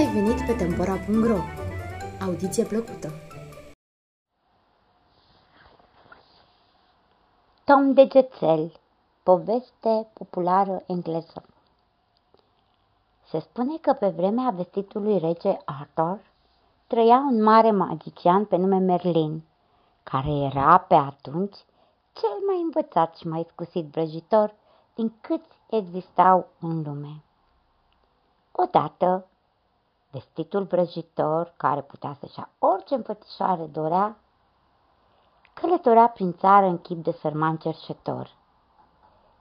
ai venit pe Tempora.ro! Audiție plăcută! Tom Degețel Poveste populară engleză Se spune că pe vremea vestitului rege Arthur trăia un mare magician pe nume Merlin, care era pe atunci cel mai învățat și mai scusit vrăjitor din câți existau în lume. Odată, vestitul vrăjitor, care putea să-și ia orice înfățișare dorea, călătorea prin țară în chip de sărman cerșetor.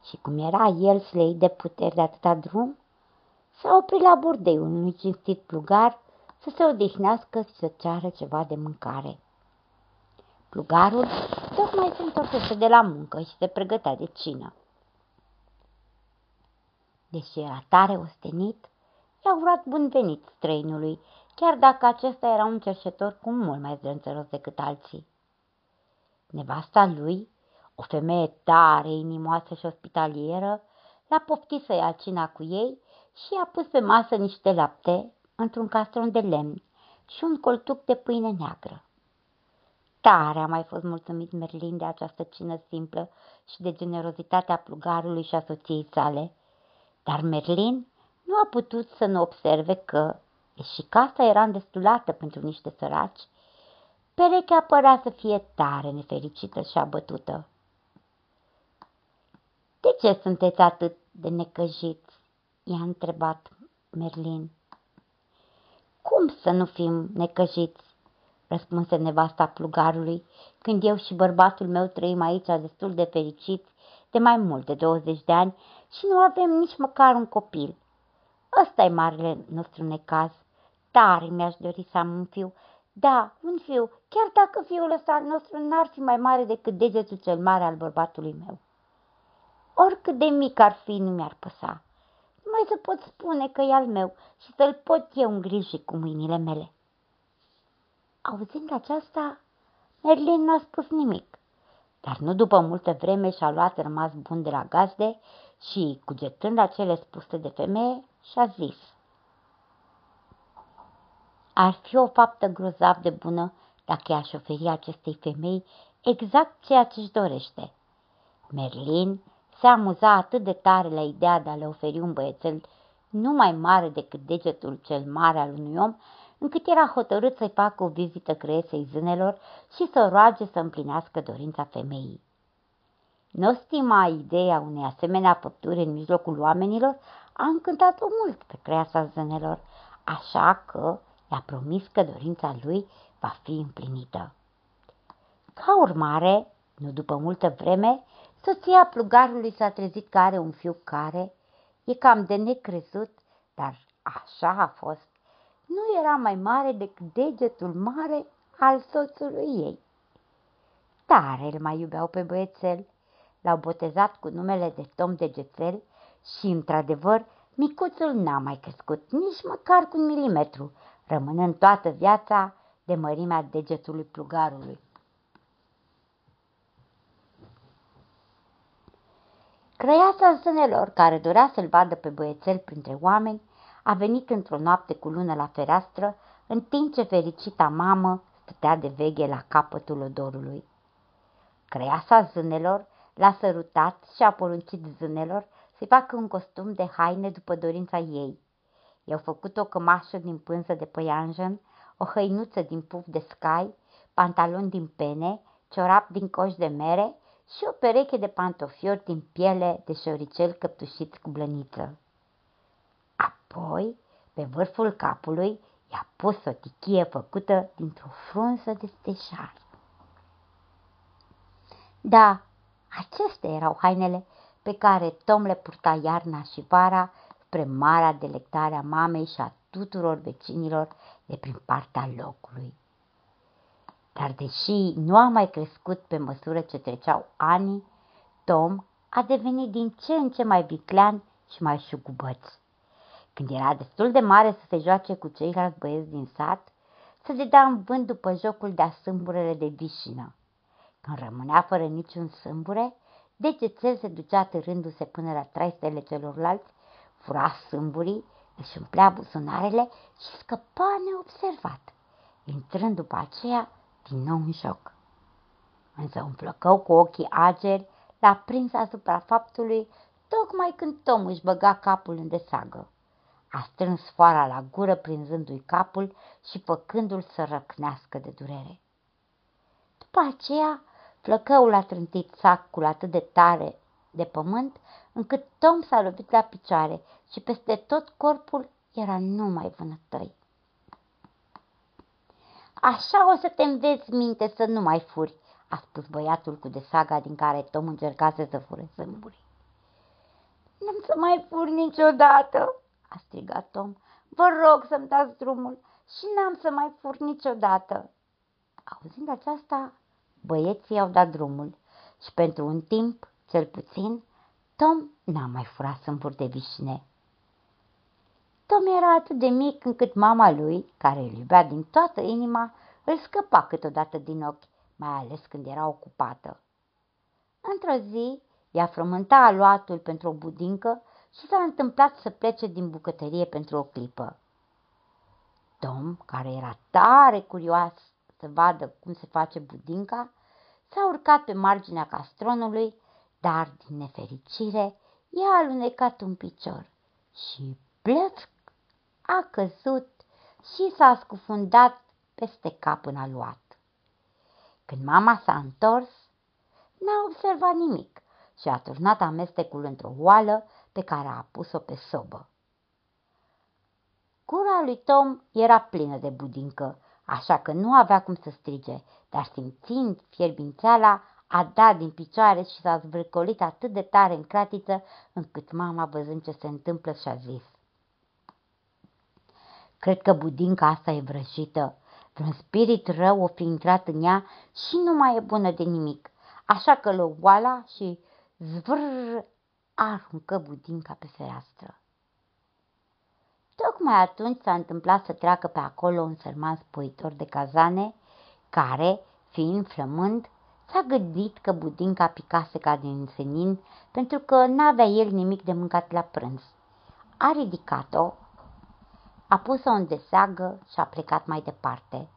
Și cum era el slei de puteri de atâta drum, s-a oprit la bordeiul unui cinstit plugar să se odihnească și să ceară ceva de mâncare. Plugarul tocmai se întorsese de la muncă și se pregătea de cină. Deși era tare ostenit, i-a urat bun venit străinului, chiar dacă acesta era un cerșetor cu mult mai zdrânțăros decât alții. Nevasta lui, o femeie tare, inimoasă și ospitalieră, l-a poftit să ia cina cu ei și i-a pus pe masă niște lapte într-un castron de lemn și un coltuc de pâine neagră. Tare a mai fost mulțumit Merlin de această cină simplă și de generozitatea plugarului și a soției sale, dar Merlin nu a putut să nu observe că, și casa era îndestulată pentru niște săraci, perechea părea să fie tare nefericită și abătută. De ce sunteți atât de necăjiți?" i-a întrebat Merlin. Cum să nu fim necăjiți?" răspunse nevasta plugarului, când eu și bărbatul meu trăim aici destul de fericiți de mai mult de 20 de ani și nu avem nici măcar un copil. Ăsta e marele nostru necaz. Tare mi-aș dori să am un fiu. Da, un fiu, chiar dacă fiul ăsta nostru n-ar fi mai mare decât degetul cel mare al bărbatului meu. Oricât de mic ar fi, nu mi-ar păsa. Numai să pot spune că e al meu și să-l pot eu îngriji cu mâinile mele. Auzind aceasta, Merlin n-a spus nimic, dar nu după multă vreme și-a luat rămas bun de la gazde și, cugetând la cele spuse de femeie, și-a zis Ar fi o faptă grozav de bună dacă i-aș oferi acestei femei exact ceea ce-și dorește. Merlin se amuza atât de tare la ideea de a le oferi un băiețel nu mai mare decât degetul cel mare al unui om, încât era hotărât să-i facă o vizită creesei zânelor și să roage să împlinească dorința femeii. Nostima ideea unei asemenea făpturi în mijlocul oamenilor a încântat-o mult pe creasa zânelor, așa că i-a promis că dorința lui va fi împlinită. Ca urmare, nu după multă vreme, soția plugarului s-a trezit că are un fiu care e cam de necrezut, dar așa a fost nu era mai mare decât degetul mare al soțului ei. Tare îl mai iubeau pe băiețel, l-au botezat cu numele de Tom Degețel și, într-adevăr, micuțul n-a mai crescut nici măcar cu un milimetru, rămânând toată viața de mărimea degetului plugarului. Crăiasa zânelor, care dorea să-l vadă pe băiețel printre oameni, a venit într-o noapte cu lună la fereastră, în timp ce fericita mamă stătea de veghe la capătul odorului. Creasa zânelor l-a sărutat și a poruncit zânelor să-i facă un costum de haine după dorința ei. I-au făcut o cămașă din pânză de păianjen, o hăinuță din puf de scai, pantaloni din pene, ciorap din coș de mere și o pereche de pantofiori din piele de șoricel căptușiți cu blăniță. Apoi, pe vârful capului, i-a pus o tichie făcută dintr-o frunză de stejar. Da, acestea erau hainele pe care Tom le purta iarna și vara spre marea delectare a mamei și a tuturor vecinilor de prin partea locului. Dar deși nu a mai crescut pe măsură ce treceau ani, Tom a devenit din ce în ce mai viclean și mai șugubăț. Când era destul de mare să se joace cu ceilalți băieți din sat, să se dea în vânt după jocul de-a sâmburele de vișină. Când rămânea fără niciun sâmbure, degețel se ducea târându-se până la trei stele celorlalți, fura sâmburii, își umplea buzunarele și scăpa neobservat, intrând după aceea din nou în șoc. Însă un flăcău cu ochii ageri l-a prins asupra faptului tocmai când Tom își băga capul în desagă. A strâns foara la gură prinzându-i capul și făcându-l să răcnească de durere. După aceea, flăcăul a trântit sacul atât de tare de pământ, încât Tom s-a lovit la picioare și peste tot corpul era numai vânătăi. Așa o să te înveți minte să nu mai furi, a spus băiatul cu desaga din care Tom încercase să fure zâmburi. Nu să mai fur niciodată, a strigat Tom. Vă rog să-mi dați drumul și n-am să mai fur niciodată. Auzind aceasta, băieții au dat drumul și pentru un timp, cel puțin, Tom n-a mai furat sâmburi de vișine. Tom era atât de mic încât mama lui, care îl iubea din toată inima, îl scăpa câteodată din ochi, mai ales când era ocupată. Într-o zi, ea frământa aluatul pentru o budincă și s-a întâmplat să plece din bucătărie pentru o clipă. Tom, care era tare curios să vadă cum se face budinca, s-a urcat pe marginea castronului, dar, din nefericire, i-a alunecat un picior și plăț a căzut și s-a scufundat peste cap în aluat. Când mama s-a întors, n-a observat nimic și a turnat amestecul într-o oală pe care a pus-o pe sobă. Cura lui Tom era plină de budincă, așa că nu avea cum să strige, dar simțind fierbințeala, a dat din picioare și s-a zvârcolit atât de tare în cratiță, încât mama, văzând ce se întâmplă, și-a zis. Cred că budinca asta e vrăjită. Vreun spirit rău o fi intrat în ea și nu mai e bună de nimic. Așa că lua oala și zvârr aruncă budinca pe fereastră. Tocmai atunci s-a întâmplat să treacă pe acolo un sărman spoitor de cazane, care, fiind flămând, s-a gândit că budinca picase ca din senin pentru că n-avea el nimic de mâncat la prânz. A ridicat-o, a pus-o în deseagă și a plecat mai departe.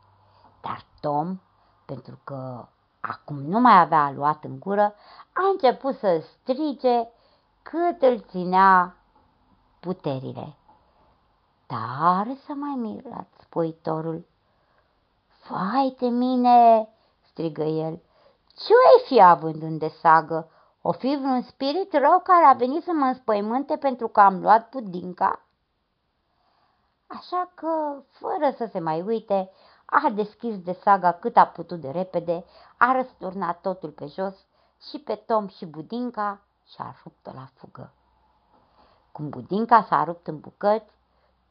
Dar Tom, pentru că acum nu mai avea luat în gură, a început să strige cât îl ținea puterile. Tare să mai mirat, spoitorul. Fai de mine, strigă el, ce ai fi având în desagă? O fi vreun spirit rău care a venit să mă înspăimânte pentru că am luat pudinca? Așa că, fără să se mai uite, a deschis de saga cât a putut de repede, a răsturnat totul pe jos și pe Tom și Budinca și a rupt-o la fugă. Cum Budinca s-a rupt în bucăți,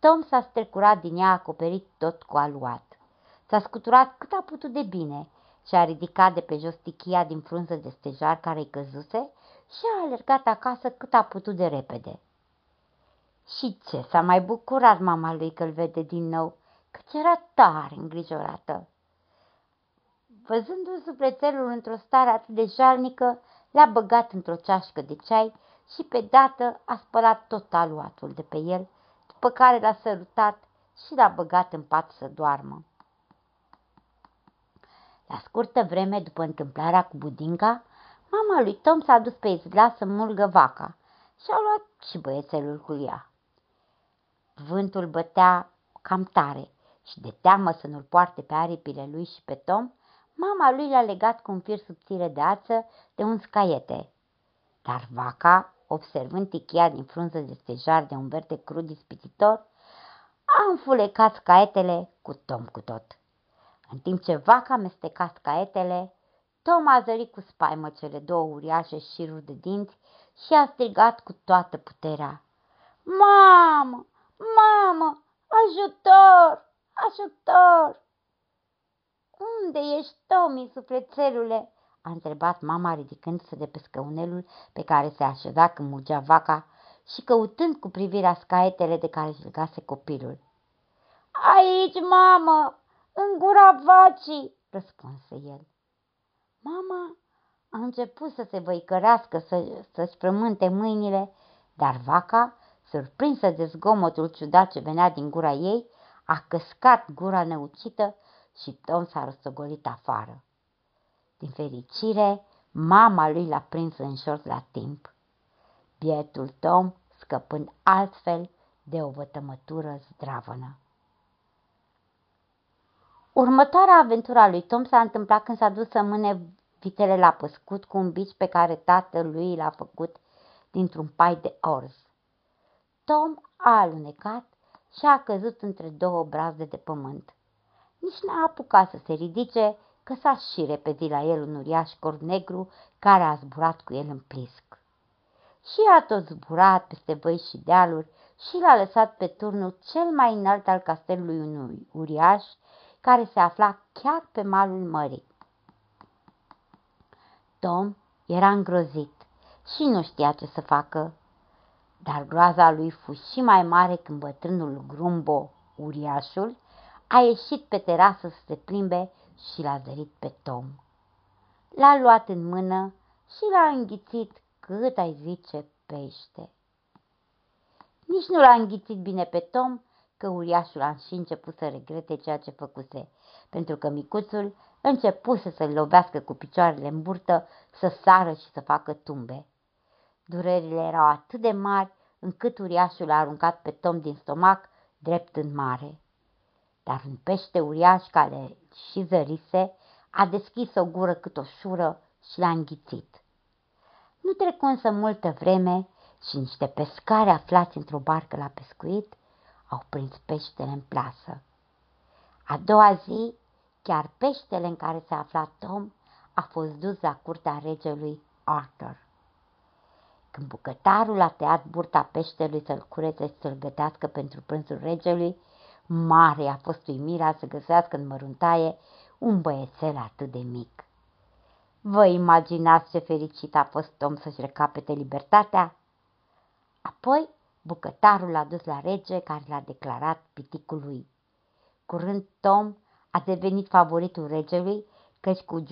Tom s-a strecurat din ea acoperit tot cu aluat. S-a scuturat cât a putut de bine și a ridicat de pe jos tichia din frunză de stejar care-i căzuse și a alergat acasă cât a putut de repede. Și ce s-a mai bucurat mama lui că-l vede din nou, căci era tare îngrijorată. Văzându-l sufletelul într-o stare atât de jalnică, l-a băgat într-o ceașcă de ceai și pe dată a spălat tot aluatul de pe el, după care l-a sărutat și l-a băgat în pat să doarmă. La scurtă vreme după întâmplarea cu budinca, mama lui Tom s-a dus pe izla să mulgă vaca și a luat și băiețelul cu ea. Vântul bătea cam tare și de teamă să nu-l poarte pe aripile lui și pe Tom, mama lui l-a legat cu un fir subțire de ață de un scaiete. Dar vaca, observând tichia din frunză de stejar de un verde crud ispititor, a înfulecat scaietele cu Tom cu tot. În timp ce vaca amesteca scaietele, Tom a zărit cu spaimă cele două uriașe șiruri de dinți și a strigat cu toată puterea. Mamă! Mamă! Ajutor! Ajutor! Unde ești, Tomi, sufletelule? A întrebat mama ridicându-se de pe scăunelul pe care se așeza când murgea vaca și căutând cu privirea scaetele de care își legase copilul. Aici, mamă, în gura vacii, răspunse el. Mama a început să se văicărească, să, să-și frământe mâinile, dar vaca surprinsă de zgomotul ciudat ce venea din gura ei, a căscat gura năucită și Tom s-a răstogolit afară. Din fericire, mama lui l-a prins în șort la timp. Bietul Tom scăpând altfel de o vătămătură zdravănă. Următoarea aventură a lui Tom s-a întâmplat când s-a dus să mâne vitele la păscut cu un bici pe care tatăl lui l-a făcut dintr-un pai de orz. Tom a alunecat și a căzut între două brazde de pământ. Nici n-a apucat să se ridice, că s-a și repezit la el un uriaș corn negru care a zburat cu el în plisc. Și a tot zburat peste văi și dealuri și l-a lăsat pe turnul cel mai înalt al castelului unui uriaș care se afla chiar pe malul mării. Tom era îngrozit și nu știa ce să facă, dar groaza lui fu și mai mare când bătrânul Grumbo, uriașul, a ieșit pe terasă să se plimbe și l-a zărit pe Tom. L-a luat în mână și l-a înghițit cât ai zice pește. Nici nu l-a înghițit bine pe Tom, că uriașul a și început să regrete ceea ce făcuse, pentru că micuțul începuse să-l lovească cu picioarele în burtă, să sară și să facă tumbe. Durerile erau atât de mari încât uriașul a aruncat pe Tom din stomac drept în mare. Dar un pește uriaș care și zărise a deschis o gură cât o șură și l-a înghițit. Nu trecu însă multă vreme și niște pescari aflați într-o barcă la pescuit au prins peștele în plasă. A doua zi, chiar peștele în care se afla Tom a fost dus la curtea regelui Arthur. Când bucătarul a tăiat burta peștelui să-l curețe și să-l gătească pentru prânzul regelui, mare a fost uimirea să găsească în măruntaie un băiețel atât de mic. Vă imaginați ce fericit a fost Tom să-și recapete libertatea? Apoi, bucătarul l-a dus la rege care l-a declarat piticul lui. Curând Tom a devenit favoritul regelui, căci cu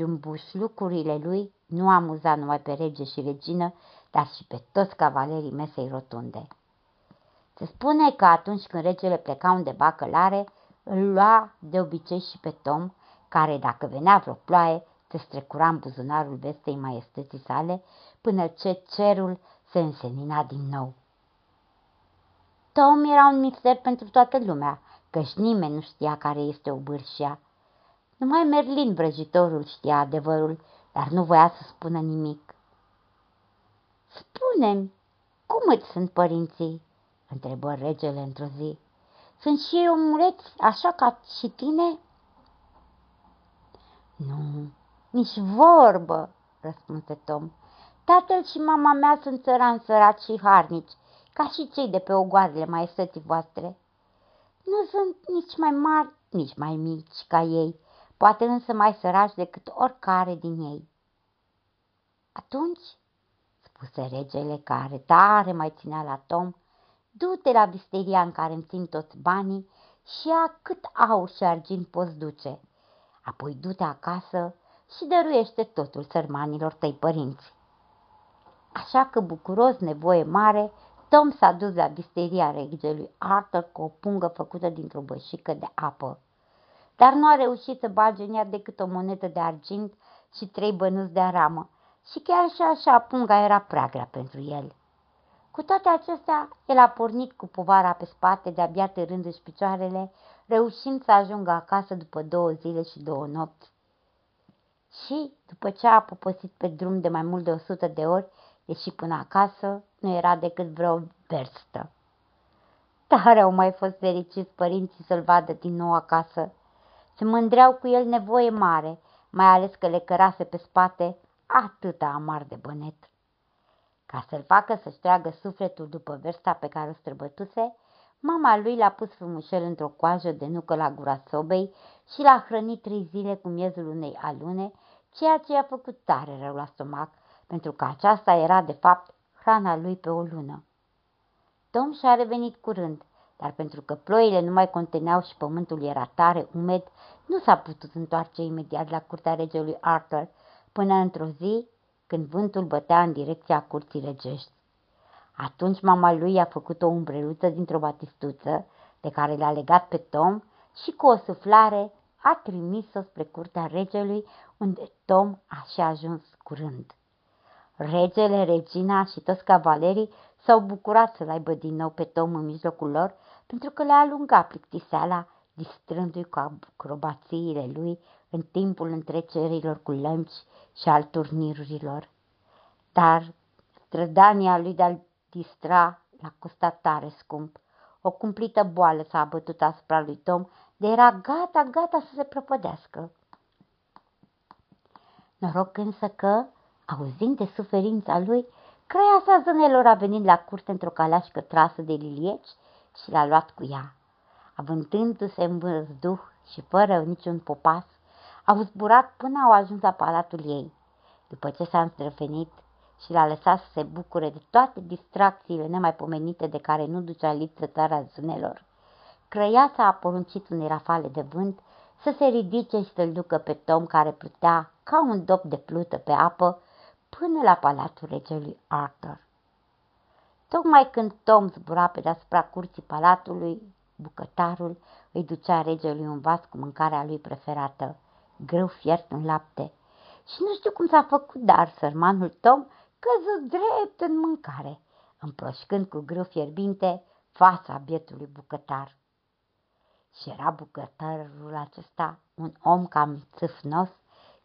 lucrurile lui nu amuza numai pe rege și regină, dar și pe toți cavalerii mesei rotunde. Se spune că atunci când regele pleca undeva călare, îl lua de obicei și pe Tom, care, dacă venea vreo ploaie, se strecura în buzunarul vestei maiestății sale, până ce cerul se însenina din nou. Tom era un mister pentru toată lumea, căci nimeni nu știa care este o bârșia. Numai Merlin, vrăjitorul, știa adevărul, dar nu voia să spună nimic. Spune-mi, cum îți sunt părinții?" Întrebă regele într-o zi. Sunt și ei omuleți, așa ca și tine?" Nu, nici vorbă, răspunse Tom. Tatăl și mama mea sunt țăran săraci și harnici, ca și cei de pe ogoarele maestății voastre. Nu sunt nici mai mari, nici mai mici ca ei, poate însă mai săraci decât oricare din ei. Atunci, spuse regele care tare mai ținea la Tom, du-te la visteria în care îmi țin toți banii și ia cât aur și argint poți duce. Apoi du-te acasă și dăruiește totul sărmanilor tăi părinți. Așa că, bucuros, nevoie mare, Tom s-a dus la bisteria regelui Arthur cu o pungă făcută dintr-o bășică de apă. Dar nu a reușit să bage în ea decât o monedă de argint și trei bănuți de aramă. Și chiar și așa punga era prea grea pentru el. Cu toate acestea, el a pornit cu povara pe spate, de-abia târându-și picioarele, reușind să ajungă acasă după două zile și două nopți. Și, după ce a poposit pe drum de mai mult de o sută de ori, ieși până acasă, nu era decât vreo verstă. Tare au mai fost fericiți părinții să-l vadă din nou acasă. Se mândreau cu el nevoie mare, mai ales că le cărase pe spate atâta amar de bănet. Ca să-l facă să-și treagă sufletul după versta pe care o străbătuse, mama lui l-a pus frumușel într-o coajă de nucă la gura sobei și l-a hrănit trei zile cu miezul unei alune, ceea ce i-a făcut tare rău la stomac, pentru că aceasta era, de fapt, hrana lui pe o lună. Tom și-a revenit curând, dar pentru că ploile nu mai conteneau și pământul era tare umed, nu s-a putut întoarce imediat la curtea regelui Arthur, până într-o zi când vântul bătea în direcția curții regești. Atunci mama lui a făcut o umbreluță dintr-o batistuță de care l-a legat pe Tom și cu o suflare a trimis-o spre curtea regelui, unde Tom a și ajuns curând. Regele, regina și toți cavalerii s-au bucurat să-l aibă din nou pe Tom în mijlocul lor, pentru că le-a alungat plictiseala, distrându-i cu acrobațiile lui în timpul întrecerilor cu lămci și al turnirurilor. Dar strădania lui de-a distra l-a costat tare scump. O cumplită boală s-a abătut asupra lui Tom, de era gata, gata să se prăpădească. Noroc însă că, auzind de suferința lui, creasa zânelor a venit la curte într-o caleașcă trasă de lilieci și l-a luat cu ea. Avântându-se în văzduh și fără niciun popas, au zburat până au ajuns la palatul ei. După ce s-a înstrăvenit și l-a lăsat să se bucure de toate distracțiile nemaipomenite de care nu ducea lipsă țara zânelor, crăiața a poruncit unei rafale de vânt să se ridice și să-l ducă pe Tom care plutea ca un dop de plută pe apă până la palatul regelui Arthur. Tocmai când Tom zbura pe deasupra curții palatului, bucătarul îi ducea regelui un vas cu mâncarea lui preferată, greu fiert în lapte. Și nu știu cum s-a făcut, dar sărmanul Tom căzut drept în mâncare, împroșcând cu grâu fierbinte fața bietului bucătar. Și era bucătarul acesta un om cam țâfnos,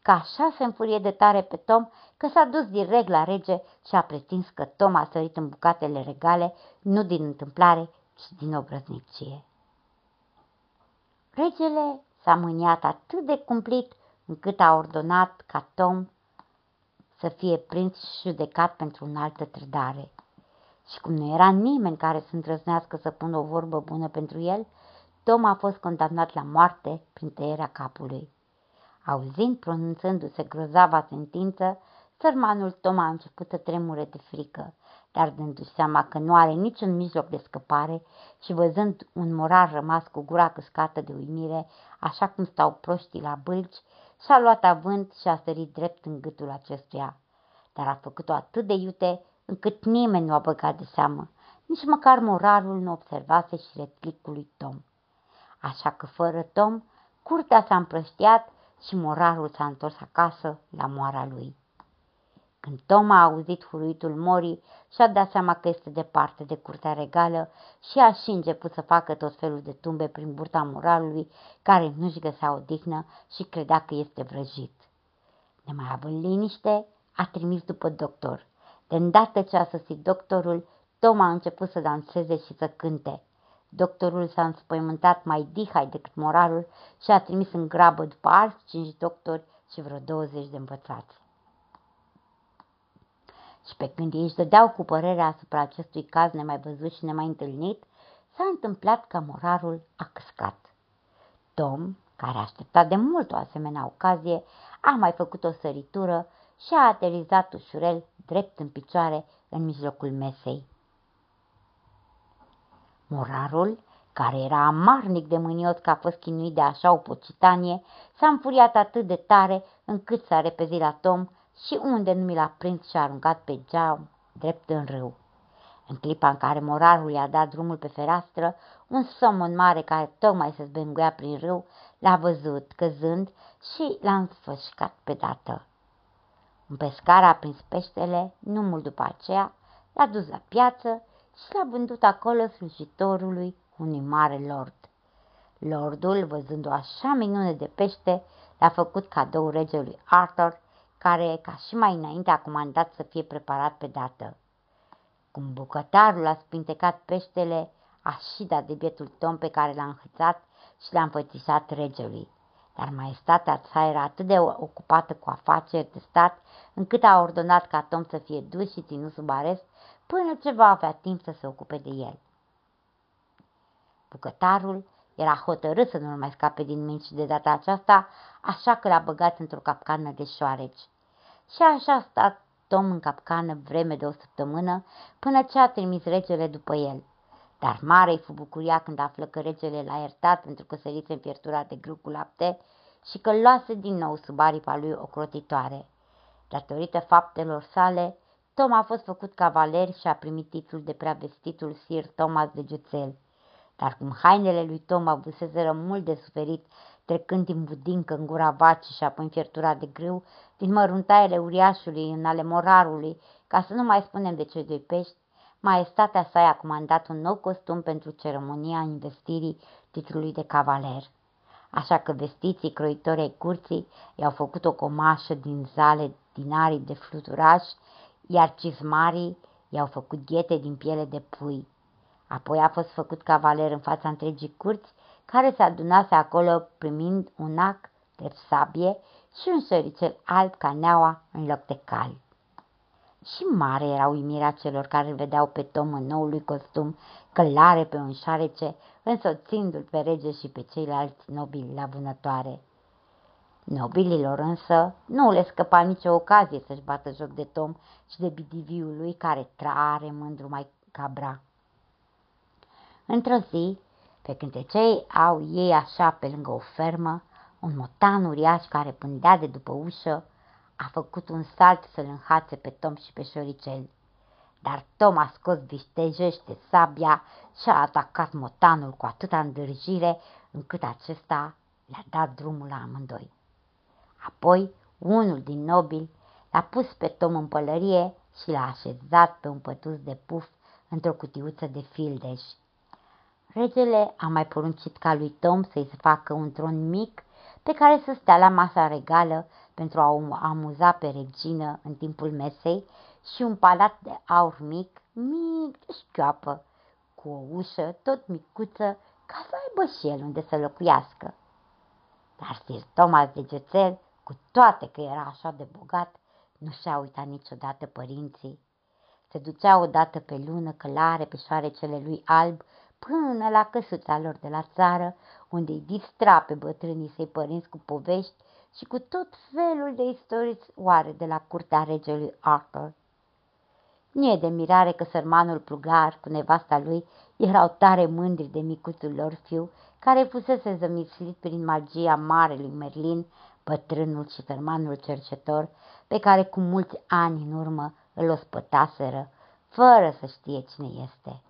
că așa se înfurie de tare pe Tom că s-a dus direct la rege și a pretins că Tom a sărit în bucatele regale, nu din întâmplare, ci din obrăznicie. Regele s-a mâniat atât de cumplit încât a ordonat ca Tom să fie prins și judecat pentru un altă trădare. Și cum nu era nimeni care să îndrăznească să pună o vorbă bună pentru el, Tom a fost condamnat la moarte prin tăierea capului. Auzind pronunțându-se grozava sentință, sărmanul Tom a început să tremure de frică, dar dându-și seama că nu are niciun mijloc de scăpare și văzând un morar rămas cu gura căscată de uimire, așa cum stau proștii la bâlci, și-a luat avânt și a sărit drept în gâtul acestuia. Dar a făcut-o atât de iute încât nimeni nu a băgat de seamă, nici măcar morarul nu observase și replicul lui Tom. Așa că fără Tom, curtea s-a împrăștiat și morarul s-a întors acasă la moara lui. Când Tom a auzit huruitul morii, și-a dat seama că este departe de curtea regală și a și început să facă tot felul de tumbe prin burta moralului, care nu-și găsea odihnă și credea că este vrăjit. Nemai având liniște, a trimis după doctor. De îndată ce a sosit doctorul, Tom a început să danseze și să cânte. Doctorul s-a înspăimântat mai dihai decât moralul și a trimis în grabă după alți cinci doctori și vreo 20 de învățați. Și pe când ei își dădeau cu părerea asupra acestui caz nemai văzut și nemai întâlnit, s-a întâmplat că morarul a căscat. Tom, care aștepta de mult o asemenea ocazie, a mai făcut o săritură și a aterizat ușurel drept în picioare în mijlocul mesei. Morarul, care era amarnic de mânios că a fost chinuit de așa o pocitanie, s-a înfuriat atât de tare încât s-a repezit la Tom și unde nu mi l-a prins și a aruncat pe geam drept în râu. În clipa în care morarul i-a dat drumul pe fereastră, un somon mare care tocmai se zbenguia prin râu l-a văzut căzând și l-a înfășcat pe dată. Un pescar a prins peștele, nu mult după aceea, l-a dus la piață și l-a vândut acolo slujitorului unui mare lord. Lordul, văzând o așa minune de pește, l-a făcut cadou regelui Arthur care, ca și mai înainte, a comandat să fie preparat pe dată. Cum bucătarul a spintecat peștele, a și dat de bietul Tom pe care l-a înhățat și l-a înfățișat regelui. Dar maestatea sa era atât de ocupată cu afaceri de stat, încât a ordonat ca Tom să fie dus și ținut sub arest până ce va avea timp să se ocupe de el. Bucătarul era hotărât să nu mai scape din minți de data aceasta, așa că l-a băgat într-o capcană de șoareci. Și așa a stat Tom în capcană vreme de o săptămână, până ce a trimis regele după el. Dar mare-i fu bucuria când află că regele l-a iertat pentru că sărise în fiertura de grâu cu lapte și că luase din nou sub aripa lui o crotitoare. Datorită faptelor sale, Tom a fost făcut cavaler și a primit titlul de preavestitul Sir Thomas de Gețel. Dar cum hainele lui Tom avuseseră mult de suferit, trecând din budincă în gura vacii și apoi în fiertura de grâu, din măruntaiele uriașului în ale morarului, ca să nu mai spunem de cei doi pești, maestatea sa i-a comandat un nou costum pentru ceremonia investirii titlului de cavaler. Așa că vestiții croitorii ai curții i-au făcut o comașă din zale din aripi de fluturaș, iar cizmarii i-au făcut ghete din piele de pui. Apoi a fost făcut cavaler în fața întregii curți, care se adunase acolo primind un ac de sabie și un șoricel alb ca neaua în loc de cal. Și mare era uimirea celor care îl vedeau pe Tom în noul lui costum, călare pe un șarece, însoțindu-l pe rege și pe ceilalți nobili la vânătoare. Nobililor însă nu le scăpa nicio ocazie să-și bată joc de Tom și de bidiviul lui care trare mândru mai cabra. Într-o zi, pe când cei au ei așa pe lângă o fermă, un motan uriaș care pândea de după ușă a făcut un salt să-l înhațe pe Tom și pe șoricel. Dar Tom a scos vistejește sabia și a atacat motanul cu atâta îndârjire încât acesta le-a dat drumul la amândoi. Apoi, unul din nobili l-a pus pe Tom în pălărie și l-a așezat pe un pătus de puf într-o cutiuță de fildeș. Regele a mai poruncit ca lui Tom să-i se facă un tron mic pe care să stea la masa regală pentru a amuza pe regină în timpul mesei și un palat de aur mic, mic de șchioapă, cu o ușă tot micuță ca să aibă și el unde să locuiască. Dar Sir Thomas de Gețel, cu toate că era așa de bogat, nu și-a uitat niciodată părinții. Se ducea odată pe lună călare pe șoarecele lui alb până la căsuța lor de la țară, unde îi distra pe bătrânii săi părinți cu povești și cu tot felul de istorici oare de la curtea regelui Arthur. Nu e de mirare că sărmanul plugar cu nevasta lui erau tare mândri de micuțul lor fiu, care fusese zămislit prin magia marelui Merlin, bătrânul și sărmanul cercetor, pe care cu mulți ani în urmă îl ospătaseră, fără să știe cine este.